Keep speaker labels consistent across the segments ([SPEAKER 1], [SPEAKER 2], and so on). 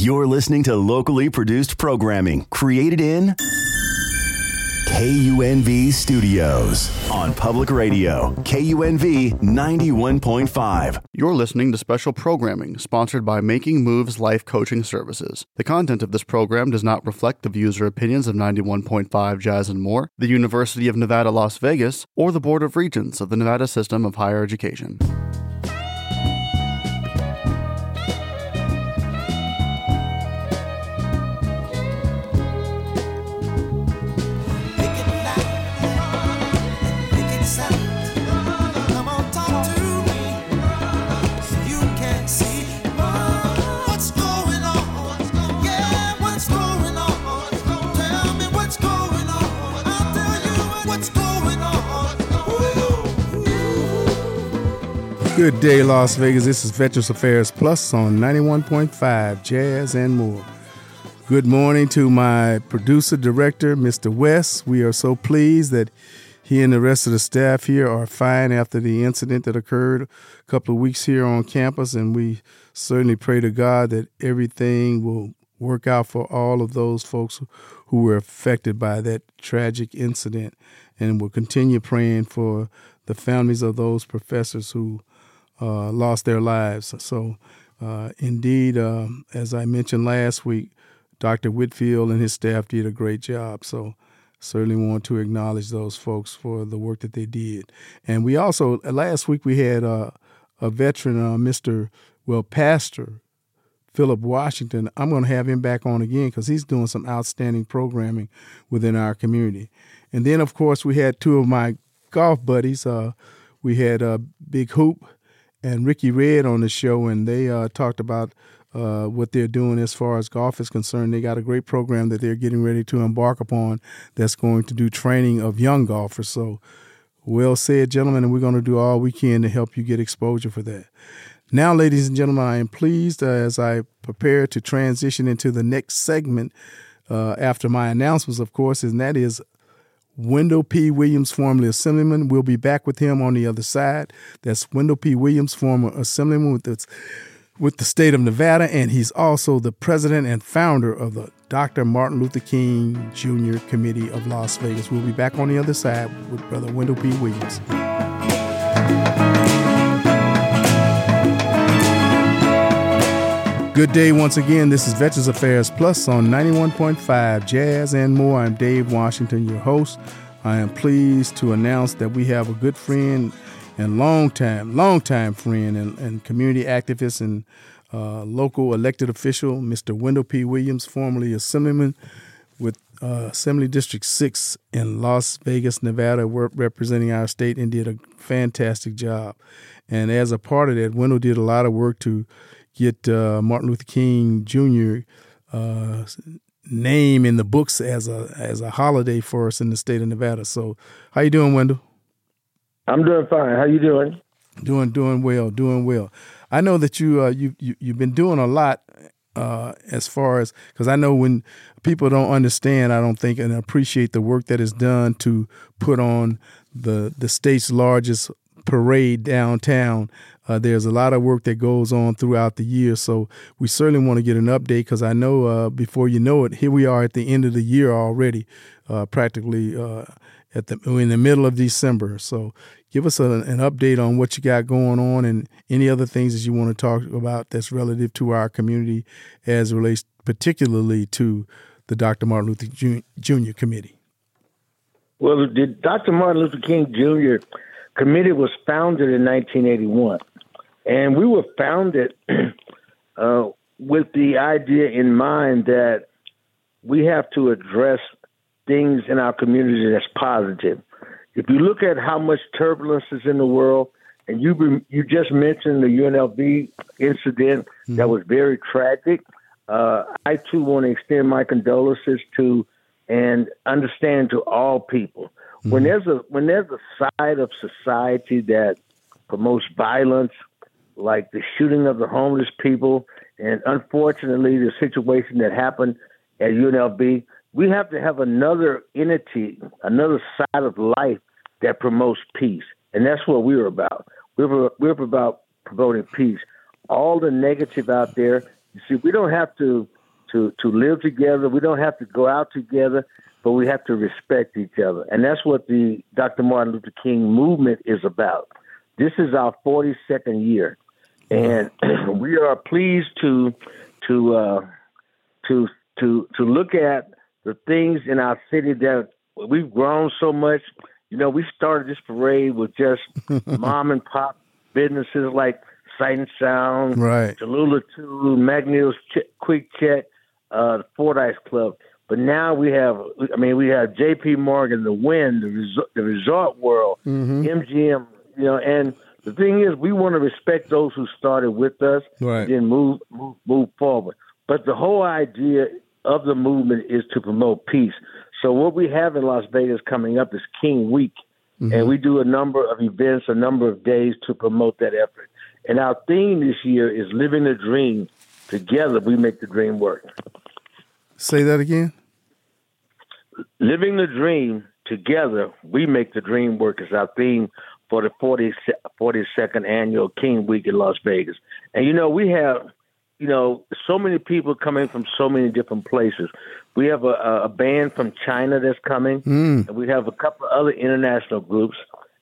[SPEAKER 1] You're listening to locally produced programming created in KUNV Studios on Public Radio, KUNV 91.5.
[SPEAKER 2] You're listening to special programming sponsored by Making Moves Life Coaching Services. The content of this program does not reflect the views or opinions of 91.5 Jazz and More, the University of Nevada, Las Vegas, or the Board of Regents of the Nevada System of Higher Education.
[SPEAKER 3] Good day, Las Vegas. This is Veterans Affairs Plus on 91.5 Jazz and More. Good morning to my producer director, Mr. West. We are so pleased that he and the rest of the staff here are fine after the incident that occurred a couple of weeks here on campus, and we certainly pray to God that everything will work out for all of those folks who were affected by that tragic incident. And we'll continue praying for the families of those professors who uh, lost their lives. So, uh, indeed, uh, as I mentioned last week, Dr. Whitfield and his staff did a great job. So, certainly want to acknowledge those folks for the work that they did. And we also last week we had uh, a veteran, uh, Mr. Well, Pastor Philip Washington. I'm going to have him back on again because he's doing some outstanding programming within our community. And then, of course, we had two of my golf buddies. Uh, we had a Big Hoop and Ricky Red on the show, and they uh, talked about uh, what they're doing as far as golf is concerned. They got a great program that they're getting ready to embark upon that's going to do training of young golfers. So, well said, gentlemen, and we're going to do all we can to help you get exposure for that. Now, ladies and gentlemen, I am pleased uh, as I prepare to transition into the next segment uh, after my announcements, of course, and that is Wendell P. Williams, formerly Assemblyman. We'll be back with him on the other side. That's Wendell P. Williams, former Assemblyman with the, with the state of Nevada, and he's also the president and founder of the Dr. Martin Luther King Jr. Committee of Las Vegas. We'll be back on the other side with Brother Wendell P. Williams. Good day once again. This is Veterans Affairs Plus on 91.5 Jazz and More. I'm Dave Washington, your host. I am pleased to announce that we have a good friend and long time, long time friend and, and community activist and uh, local elected official, Mr. Wendell P. Williams, formerly Assemblyman with uh, Assembly District 6 in Las Vegas, Nevada, representing our state and did a fantastic job. And as a part of that, Wendell did a lot of work to get uh, Martin Luther King Jr. Uh, name in the books as a as a holiday for us in the state of Nevada. So, how you doing, Wendell?
[SPEAKER 4] I'm doing fine. How you doing?
[SPEAKER 3] Doing doing well, doing well. I know that you uh, you, you you've been doing a lot uh, as far as because I know when people don't understand, I don't think and appreciate the work that is done to put on the the state's largest parade downtown. Uh, there's a lot of work that goes on throughout the year, so we certainly want to get an update because I know uh, before you know it, here we are at the end of the year already, uh, practically uh, at the in the middle of December. So give us a, an update on what you got going on and any other things that you want to talk about that's relative to our community as relates particularly to the Dr. Martin Luther Jr. Committee.
[SPEAKER 4] Well, the Dr. Martin Luther King Jr. Committee was founded in 1981. And we were founded uh, with the idea in mind that we have to address things in our community that's positive. If you look at how much turbulence is in the world, and you you just mentioned the UNLV incident mm-hmm. that was very tragic. Uh, I too want to extend my condolences to and understand to all people. Mm-hmm. When there's a when there's a side of society that promotes violence, like the shooting of the homeless people, and unfortunately the situation that happened at UNLV, we have to have another entity, another side of life that promotes peace, and that's what we're about. We're we're about promoting peace. All the negative out there You see, we don't have to to to live together. We don't have to go out together, but we have to respect each other, and that's what the Dr. Martin Luther King movement is about. This is our 42nd year, and we are pleased to to uh, to to to look at the things in our city that we've grown so much. You know, we started this parade with just mom and pop businesses like Sight and Sound,
[SPEAKER 3] right,
[SPEAKER 4] Tallulah Two, Magneo's Ch- Quick Check, uh, the Fordyce Club. But now we have, I mean, we have J.P. Morgan, the Wynn, the Resort, the Resort World,
[SPEAKER 3] mm-hmm.
[SPEAKER 4] MGM. You know, and the thing is, we want to respect those who started with us,
[SPEAKER 3] right.
[SPEAKER 4] and then move move move forward. But the whole idea of the movement is to promote peace. So what we have in Las Vegas coming up is King Week, mm-hmm. and we do a number of events, a number of days to promote that effort. And our theme this year is living the dream. Together, we make the dream work.
[SPEAKER 3] Say that again.
[SPEAKER 4] Living the dream together, we make the dream work is our theme for the 40, 42nd annual King Week in Las Vegas. And you know, we have you know, so many people coming from so many different places. We have a, a band from China that's coming,
[SPEAKER 3] mm.
[SPEAKER 4] and we have a couple of other international groups,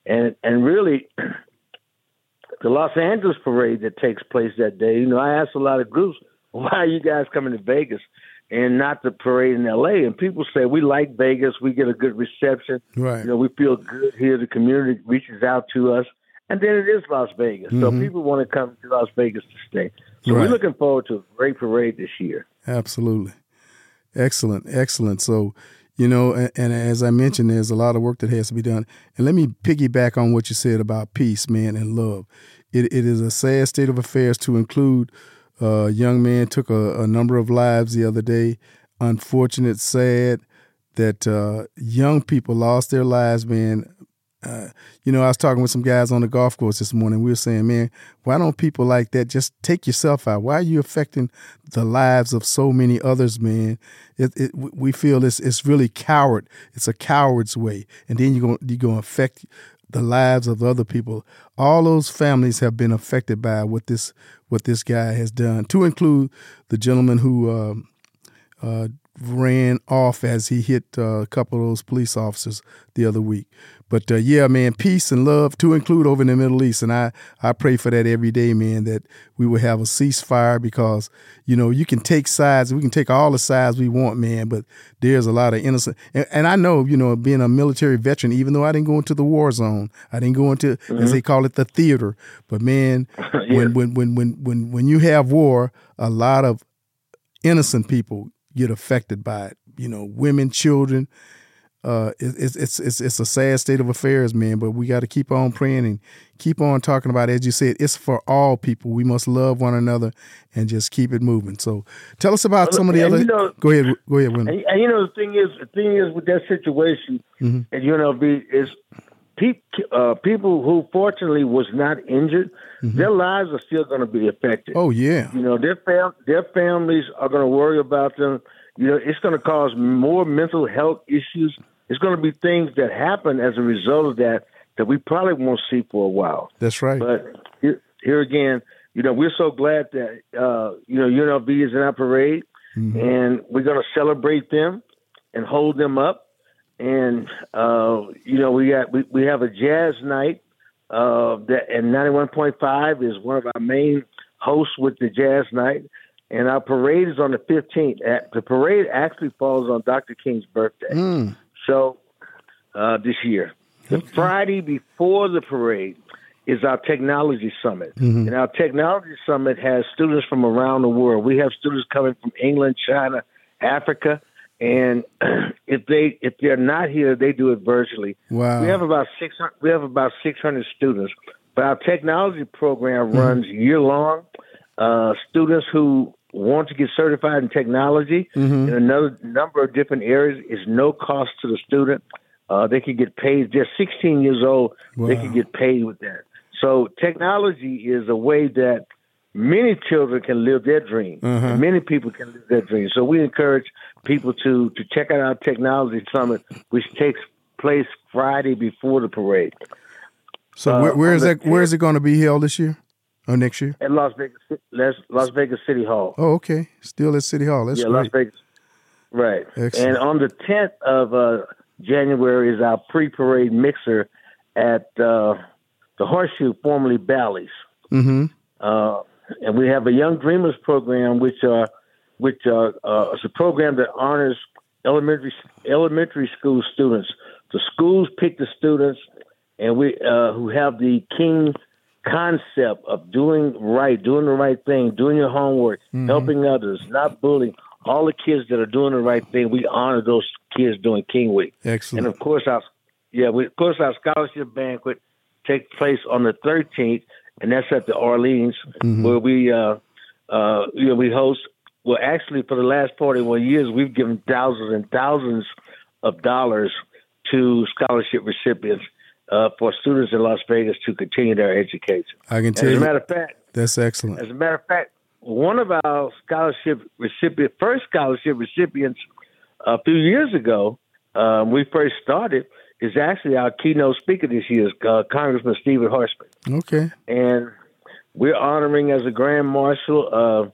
[SPEAKER 4] and and really, the Los Angeles parade that takes place that day. You know, I asked a lot of groups, why are you guys coming to Vegas? And not the parade in LA. And people say we like Vegas. We get a good reception.
[SPEAKER 3] Right.
[SPEAKER 4] You know, we feel good here. The community reaches out to us. And then it is Las Vegas. Mm-hmm. So people want to come to Las Vegas to stay. So right. we're looking forward to a great parade this year.
[SPEAKER 3] Absolutely. Excellent. Excellent. So, you know, and, and, as I mentioned, there's a lot of work that has to be done. And let me piggyback on what you said about peace, man, and love. It, it is a sad state of affairs to include a young man took a, a number of lives the other day. Unfortunate, sad that uh, young people lost their lives, man, uh, you know, I was talking with some guys on the golf course this morning. We were saying, man, why don't people like that just take yourself out? Why are you affecting the lives of so many others, man? It, it, we feel it's it's really coward. It's a coward's way, and then going you're going to affect the lives of other people. All those families have been affected by what this what this guy has done, to include the gentleman who. Uh, uh, ran off as he hit uh, a couple of those police officers the other week. But uh, yeah, man, peace and love to include over in the Middle East, and I I pray for that every day, man. That we will have a ceasefire because you know you can take sides, we can take all the sides we want, man. But there's a lot of innocent, and, and I know you know being a military veteran, even though I didn't go into the war zone, I didn't go into mm-hmm. as they call it the theater. But man, yeah. when, when when when when when you have war, a lot of innocent people get affected by it. You know, women, children uh, it's it's it's it's a sad state of affairs, man. But we got to keep on praying and keep on talking about. It. As you said, it's for all people. We must love one another and just keep it moving. So, tell us about some of the other. You know, go ahead, go ahead,
[SPEAKER 4] and, and, you know, the thing is, the thing is with that situation, mm-hmm. and you know, be is pe- uh, people who fortunately was not injured, mm-hmm. their lives are still going to be affected.
[SPEAKER 3] Oh yeah,
[SPEAKER 4] you know, their fam- their families are going to worry about them you know, it's going to cause more mental health issues. It's going to be things that happen as a result of that that we probably won't see for a while.
[SPEAKER 3] That's right.
[SPEAKER 4] But here, here again, you know, we're so glad that uh, you know UNLV is in our parade, mm-hmm. and we're going to celebrate them and hold them up. And uh, you know, we got we, we have a jazz night uh, that and ninety one point five is one of our main hosts with the jazz night and our parade is on the 15th. The parade actually falls on Dr. King's birthday.
[SPEAKER 3] Mm.
[SPEAKER 4] So uh, this year, the. Friday before the parade is our technology summit, mm-hmm. and our technology summit has students from around the world. We have students coming from England, China, Africa, and if they if they're not here, they do it virtually.
[SPEAKER 3] Wow.
[SPEAKER 4] We have about six we have about 600 students, but our technology program mm-hmm. runs year long. Uh, students who want to get certified in technology mm-hmm. in another number of different areas is no cost to the student. Uh, they can get paid. They're 16 years old. Wow. They can get paid with that. So technology is a way that many children can live their dream.
[SPEAKER 3] Uh-huh.
[SPEAKER 4] Many people can live their dream. So we encourage people to to check out our technology summit, which takes place Friday before the parade.
[SPEAKER 3] So uh, where, where is that? Where is it going to be held this year? Oh, next year?
[SPEAKER 4] At Las Vegas, Las Vegas City Hall.
[SPEAKER 3] Oh, okay. Still at City Hall. That's
[SPEAKER 4] yeah,
[SPEAKER 3] great.
[SPEAKER 4] Las Vegas. Right.
[SPEAKER 3] Excellent.
[SPEAKER 4] And on the 10th of uh, January is our pre-parade mixer at uh, the Horseshoe, formerly Bally's.
[SPEAKER 3] Mm-hmm.
[SPEAKER 4] Uh, and we have a Young Dreamers program, which uh, which uh, uh, is a program that honors elementary elementary school students. The schools pick the students, and we uh, who have the King concept of doing right, doing the right thing, doing your homework,
[SPEAKER 3] Mm-hmm.
[SPEAKER 4] helping others, not bullying. All the kids that are doing the right thing, we honor those kids during King Week.
[SPEAKER 3] Excellent.
[SPEAKER 4] And of course, our yeah, we, of course, our scholarship banquet takes place on the 13th, and that's at the Orleans, where we uh, uh, you know we host. Well, actually, for the last 41 years, we've given thousands and thousands of dollars to scholarship recipients uh, for students in Las Vegas to continue their education.
[SPEAKER 3] I can
[SPEAKER 4] As
[SPEAKER 3] tell
[SPEAKER 4] a matter of fact,
[SPEAKER 3] that's excellent.
[SPEAKER 4] as a matter of fact, one of our scholarship recipient, first scholarship recipients, a few years ago, um, we first started, is actually our keynote speaker this year, uh, Congressman Steven Horsford,
[SPEAKER 3] Okay.
[SPEAKER 4] and we're honoring as a Grand Marshal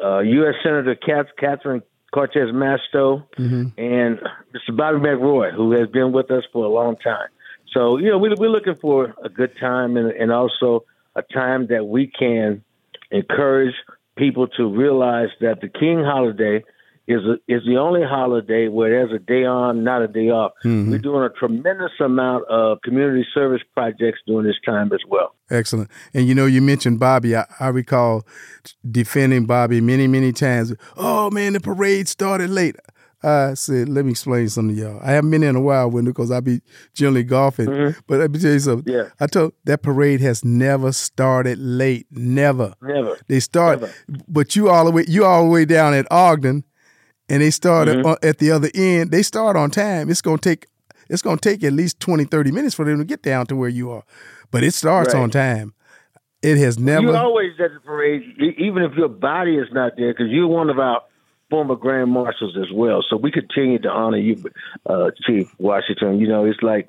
[SPEAKER 4] uh, uh, U.S. Senator Catherine Cortez Masto and Mr. Bobby McRoy, who has been with us for a long time. So, you know, we, we're looking for a good time and, and also a time that we can encourage people to realize that the King holiday is a, is the only holiday where there's a day on, not a day off. Mm-hmm. We're doing a tremendous amount of community service projects during this time as well.
[SPEAKER 3] Excellent. And you know, you mentioned Bobby. I, I recall defending Bobby many, many times. Oh man, the parade started late. I said, let me explain something to y'all. I haven't been in a while when because I be generally golfing. But let me tell you something.
[SPEAKER 4] Yeah.
[SPEAKER 3] I told that parade has never started late. Never.
[SPEAKER 4] Never.
[SPEAKER 3] They start,
[SPEAKER 4] Never.
[SPEAKER 3] but you all the way you all the way down at Ogden, and they start
[SPEAKER 4] Mm-hmm.
[SPEAKER 3] at, at the other end. They start on time. It's gonna take it's gonna take at least 20, 30 minutes for them to get down to where you are. But it starts
[SPEAKER 4] Right.
[SPEAKER 3] on time. It has never.
[SPEAKER 4] You're always at the parade, even if your body is not there, because you're one of our former grand marshals as well. So we continue to honor you, uh, Chief Washington. You know, it's like,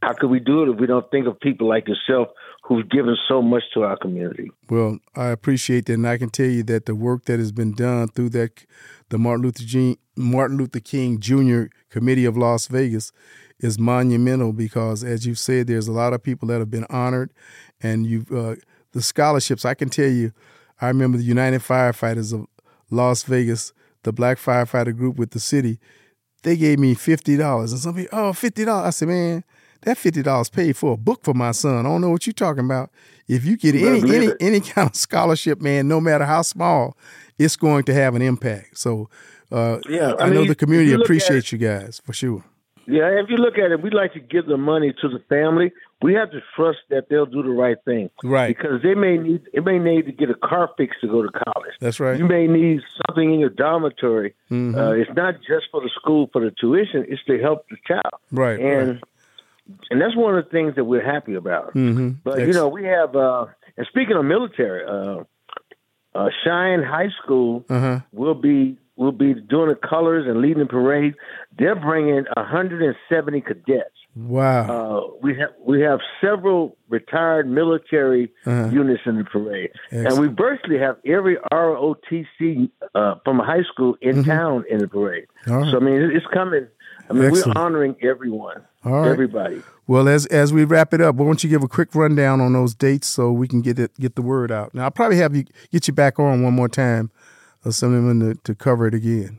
[SPEAKER 4] how could we do it if we don't think of people like yourself who've given so much to our community?
[SPEAKER 3] Well, I appreciate that, and I can tell you that the work that has been done through that, the Martin Luther King, Martin Luther King Jr. Committee of Las Vegas, is monumental because, as you've said, there's a lot of people that have been honored, and you've uh, the scholarships. I can tell you, I remember the United Firefighters of Las Vegas, the Black Firefighter Group with the city. They gave me fifty dollars, and some people, oh, fifty dollars. I said, man, that fifty dollars paid for a book for my son. I don't know what you're talking about. If you get any any
[SPEAKER 4] it.
[SPEAKER 3] any kind of scholarship, man, no matter how small, it's going to have an impact. So, uh,
[SPEAKER 4] Yeah,
[SPEAKER 3] I,
[SPEAKER 4] I
[SPEAKER 3] know the community appreciates you guys for sure.
[SPEAKER 4] Yeah, if you look at it, we'd like to give the money to the family. We have to trust that they'll do the right thing.
[SPEAKER 3] Right.
[SPEAKER 4] Because they may need it may need to get a car fixed to go to college.
[SPEAKER 3] That's right.
[SPEAKER 4] You may need something in your dormitory.
[SPEAKER 3] Mm-hmm.
[SPEAKER 4] Uh, it's not just for the school for the tuition; it's to help the child.
[SPEAKER 3] Right,
[SPEAKER 4] And
[SPEAKER 3] right.
[SPEAKER 4] and that's one of the things that we're happy about.
[SPEAKER 3] Mhm.
[SPEAKER 4] But you know, we have. Uh, and speaking of military, uh, uh, Cheyenne High School
[SPEAKER 3] Uh-huh.
[SPEAKER 4] will be will be doing the colors and leading the parade. They're bringing 170 cadets.
[SPEAKER 3] Wow.
[SPEAKER 4] Uh, we have we have several retired military
[SPEAKER 3] Uh-huh.
[SPEAKER 4] units in the parade, and we
[SPEAKER 3] Excellent.
[SPEAKER 4] virtually have every ROTC uh, from a high school in town in the parade.
[SPEAKER 3] Mm-hmm. Right.
[SPEAKER 4] So I mean, it's coming. I mean,
[SPEAKER 3] Excellent.
[SPEAKER 4] we're honoring everyone,
[SPEAKER 3] right.
[SPEAKER 4] everybody.
[SPEAKER 3] Well, as as we wrap it up, why don't you give a quick rundown on those dates so we can get it get the word out? Now, I'll probably have you get you back on one more time, Assemblyman, to, to cover it again.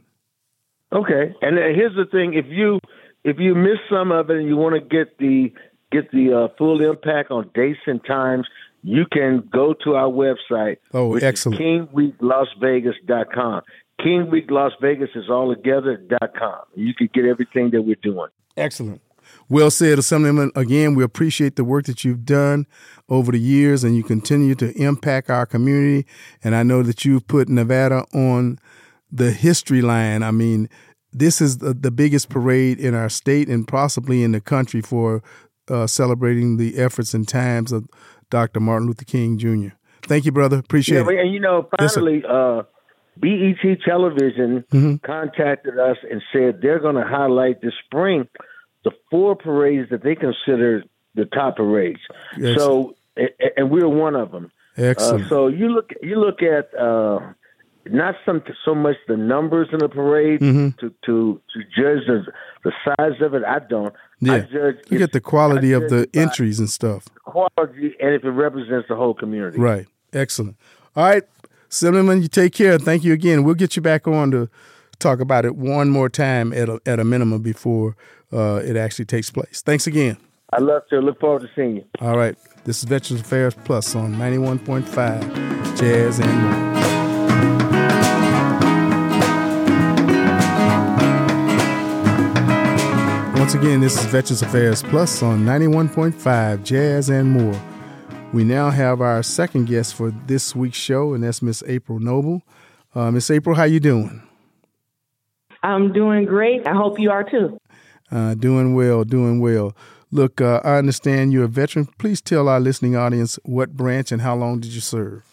[SPEAKER 4] Okay, and here's the thing: if you if you miss some of it and you want to get the get the uh, full impact on dates and times, you can go to our website.
[SPEAKER 3] Oh,
[SPEAKER 4] which
[SPEAKER 3] excellent.
[SPEAKER 4] KingWeekLasVegas.com. King Week Las Vegas is all together.com. You can get everything that we're doing.
[SPEAKER 3] Excellent. Well said, Assemblyman. Again, we appreciate the work that you've done over the years and you continue to impact our community. And I know that you've put Nevada on the history line. I mean, this is the, the biggest parade in our state and possibly in the country for uh, celebrating the efforts and times of Dr. Martin Luther King Jr. Thank you, brother. Appreciate
[SPEAKER 4] Yeah,
[SPEAKER 3] it.
[SPEAKER 4] and you know,
[SPEAKER 3] Yes,
[SPEAKER 4] finally, uh, BET Television
[SPEAKER 3] Mm-hmm.
[SPEAKER 4] contacted us and said they're going to highlight this spring the four parades that they consider the top parades.
[SPEAKER 3] Yes.
[SPEAKER 4] So, and we're one of them.
[SPEAKER 3] Excellent.
[SPEAKER 4] Uh, so you look you look at uh, not some so much the numbers in the parade
[SPEAKER 3] Mm-hmm.
[SPEAKER 4] to to to judge the the size of it. I don't. I judge its
[SPEAKER 3] at the quality of the
[SPEAKER 4] judge it by
[SPEAKER 3] entries and stuff.
[SPEAKER 4] quality and if it represents the whole community.
[SPEAKER 3] Right. Excellent. All right, Assemblyman, you take care. Thank you again. We'll get you back on to talk about it one more time at a, at a minimum before uh, it actually takes place. Thanks again.
[SPEAKER 4] I love to look forward to seeing you.
[SPEAKER 3] All right. This is Veterans Affairs Plus on 91.5 Jazz and more. Once again, this is Veterans Affairs Plus on 91.5 Jazz and more. We now have our second guest for this week's show, and that's Miss April Noble. Uh, Miss April, how you doing?
[SPEAKER 5] I'm doing great. I hope you are too.
[SPEAKER 3] Uh, doing well, doing well. Look, uh, I understand you're a veteran. Please tell our listening audience what branch and how long did you serve?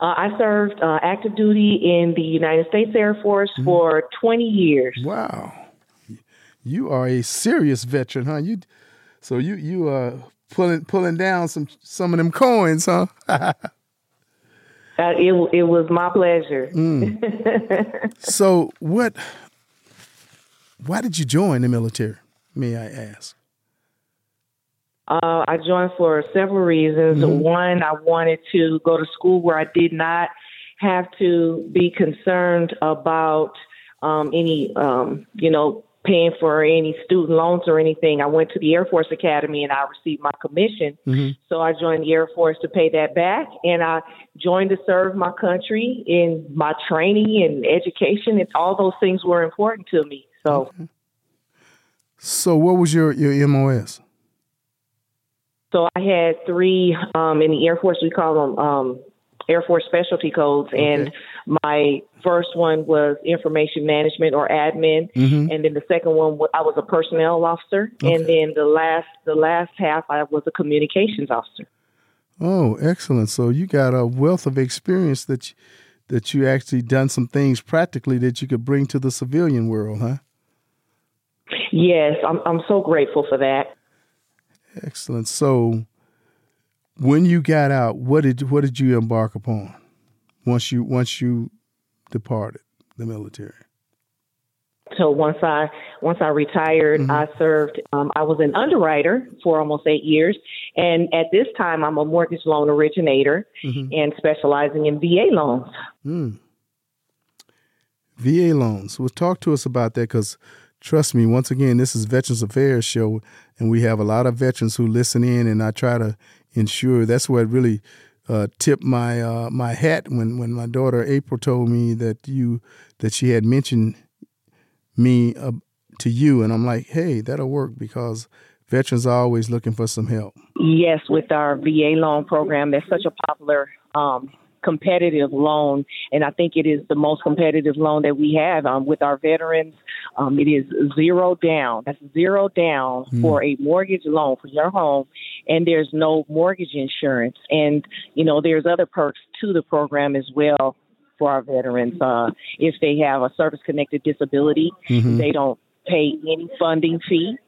[SPEAKER 5] Uh, I served uh, active duty in the United States Air Force for 20 years.
[SPEAKER 3] Wow, you are a serious veteran, huh? You, so you you are pulling pulling down some some of them coins, huh?
[SPEAKER 5] Uh, it it was my pleasure.
[SPEAKER 3] so what? Why did you join the military? May I ask?
[SPEAKER 5] Uh, I joined for several reasons. One, I wanted to go to school where I did not have to be concerned about um, any, um, you know, paying for any student loans or anything. I went to the Air Force Academy and I received my commission. So I joined the Air Force to pay that back. And I joined to serve my country in my training and education. And all those things were important to me. So.
[SPEAKER 3] So what was your your MOS?
[SPEAKER 5] So I had three um, in the Air Force. We call them um, Air Force specialty codes, and my first one was information management or admin, mm-hmm. and then the second one I was a personnel officer, and then the last the last half I was a communications officer.
[SPEAKER 3] Oh, excellent! So you got a wealth of experience that you, that you actually done some things practically that you could bring to the civilian world, huh?
[SPEAKER 5] Yes, I'm I'm so grateful for that.
[SPEAKER 3] Excellent. So, when you got out, what did what did you embark upon once you once you departed the military?
[SPEAKER 5] So once I once I retired, mm-hmm. I served. Um, I was an underwriter for almost eight years, and at this time, I'm a mortgage loan originator mm-hmm. and specializing in VA loans. Hmm.
[SPEAKER 3] VA loans. Well, talk to us about that because trust me, once again, this is Veterans Affairs show, and we have a lot of veterans who listen in, and I try to ensure that's what really uh, tipped my uh, my hat when when my daughter April told me that you that she had mentioned me uh, to you, and I'm like, hey, that'll work because veterans are always looking for some help.
[SPEAKER 5] Yes, with our VA loan program, that's such a popular um, competitive loan, and I think it is the most competitive loan that we have um, with our veterans. Um, it is zero down. That's zero down for a mortgage loan for your home, and there's no mortgage insurance. And you know, there's other perks to the program as well for our veterans. Uh, if they have a service-connected disability, they don't pay any funding fee.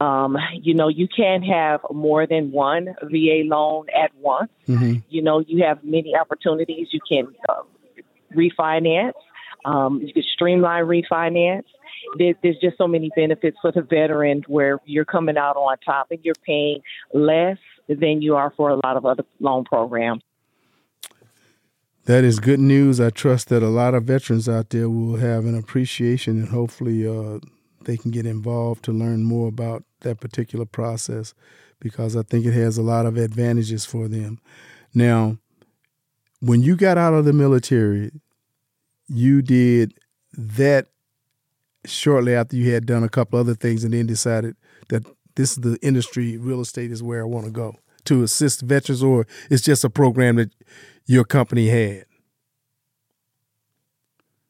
[SPEAKER 5] Um, you know, you can't have more than one VA loan at once. You know, you have many opportunities. You can uh, refinance. Um, you can streamline refinance. There, there's just so many benefits for the veteran where you're coming out on top and you're paying less than you are for a lot of other loan programs.
[SPEAKER 3] That is good news. I trust that a lot of veterans out there will have an appreciation and hopefully uh, they can get involved to learn more about that particular process because I think it has a lot of advantages for them. Now, when you got out of the military, you did that shortly after you had done a couple other things and then decided that this is the industry, real estate is where I want to go to assist veterans, or it's just a program that your company had?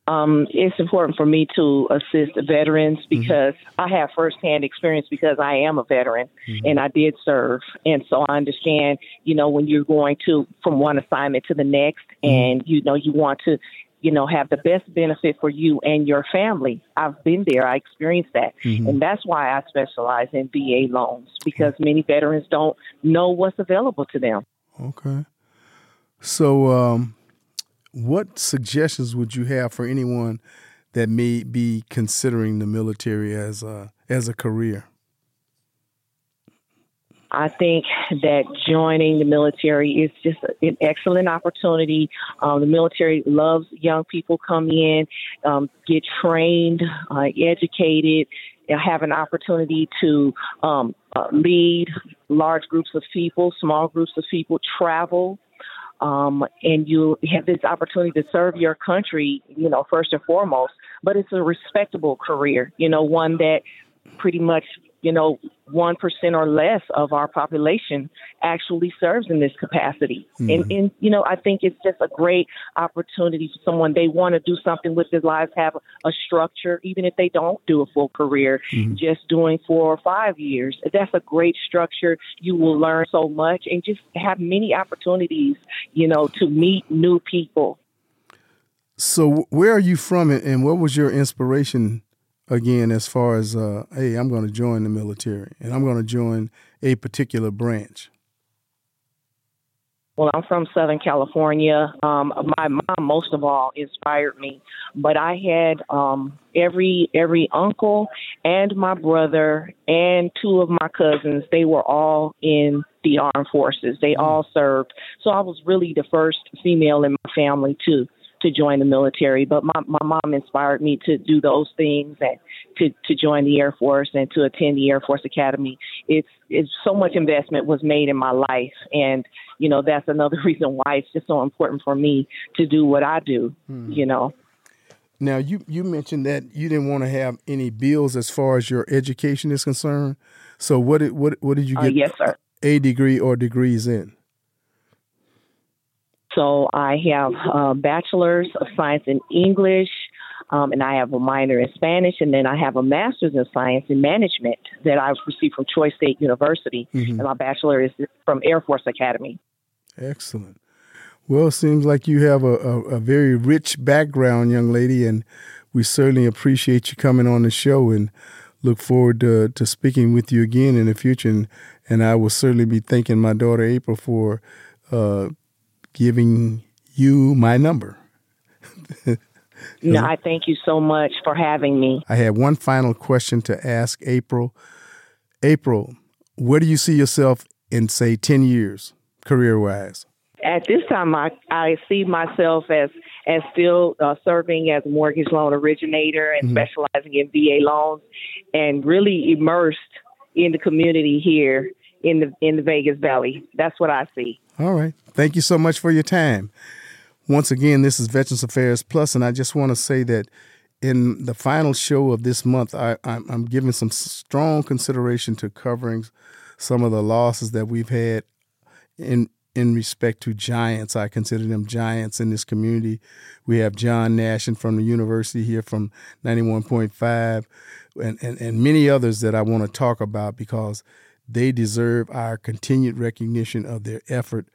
[SPEAKER 5] Um, it's important for me to assist veterans because I have firsthand experience because I am a veteran and I did serve. And so I understand, you know, when you're going to from one assignment to the next and, you know, you want to, you know, have the best benefit for you and your family. I've been there. I experienced that. And that's why I specialize in VA loans because many veterans don't know what's available to them.
[SPEAKER 3] Okay. So, um, what suggestions would you have for anyone that may be considering the military as a as a career?
[SPEAKER 5] I think that joining the military is just an excellent opportunity. Um, the military loves young people come in, um, get trained, uh, educated, have an opportunity to um, uh, lead large groups of people, small groups of people, travel. Um, and you have this opportunity to serve your country, you know, first and foremost. But it's a respectable career, you know, one that pretty much you know, 1% or less of our population actually serves in this capacity. Mm-hmm. And, and, you know, I think it's just a great opportunity for someone. They want to do something with their lives, have a, a structure, even if they don't do a full career, mm-hmm. just doing four or five years. That's a great structure. You will learn so much and just have many opportunities, you know, to meet new people.
[SPEAKER 3] So, where are you from and what was your inspiration again as far as uh, hey i'm going to join the military and i'm going to join a particular branch.
[SPEAKER 5] Well i'm from southern california. Um, my mom most of all inspired me but i had um, every every uncle and my brother and two of my cousins they were all in the armed forces. They all served. So i was really the first female in my family too to join the military, but my, my mom inspired me to do those things and to, to join the Air Force and to attend the Air Force Academy. It's, it's so much investment was made in my life. And, you know, that's another reason why it's just so important for me to do what I do, hmm. you know.
[SPEAKER 3] Now, you, you mentioned that you didn't want to have any bills as far as your education is concerned. So what did, what, what did you uh, get
[SPEAKER 5] uh, yes, sir.
[SPEAKER 3] a degree or degrees in?
[SPEAKER 5] So I have a bachelor's of science in English, um, and I have a minor in Spanish, and then I have a master's in science in management that I've received from Troy State University, mm-hmm. and my bachelor is from Air Force Academy.
[SPEAKER 3] Excellent. Well, it seems like you have a, a, a very rich background, young lady, and we certainly appreciate you coming on the show and look forward to, to speaking with you again in the future. And, and I will certainly be thanking my daughter April for uh, giving you my number.
[SPEAKER 5] no, I thank you so much for having me.
[SPEAKER 3] I had one final question to ask April. April, where do you see yourself in, say, 10 years, career wise?
[SPEAKER 5] At this time, I, I see myself as as still uh, serving as a mortgage loan originator and mm-hmm. specializing in VA loans, and really immersed in the community here in the in the Vegas Valley. That's what I see.
[SPEAKER 3] All right. Thank you so much for your time. Once again, this is Veterans Affairs Plus, and I just want to say that in the final show of this month, I, am giving some strong consideration to covering some of the losses that we've had in in respect to giants. I consider them giants in this community. We have John Nash from the university here from 91.5 and, and, and many others that I want to talk about because they deserve our continued recognition of their effort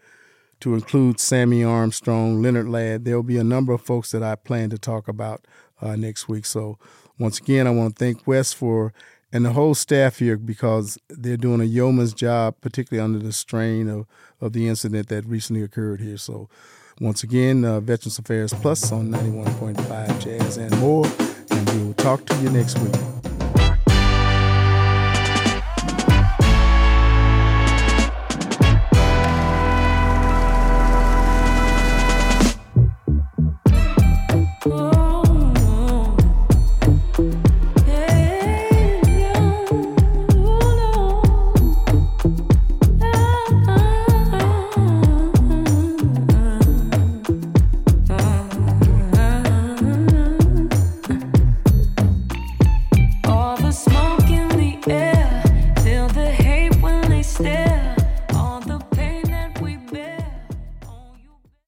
[SPEAKER 3] to include Sammy Armstrong, Leonard Ladd. There'll be a number of folks that I plan to talk about uh, next week. So, once again, I want to thank Wes for and the whole staff here because they're doing a yeoman's job, particularly under the strain of, of the incident that recently occurred here. So, once again, uh, Veterans Affairs Plus on 91.5 Jazz and more. And we will talk to you next week.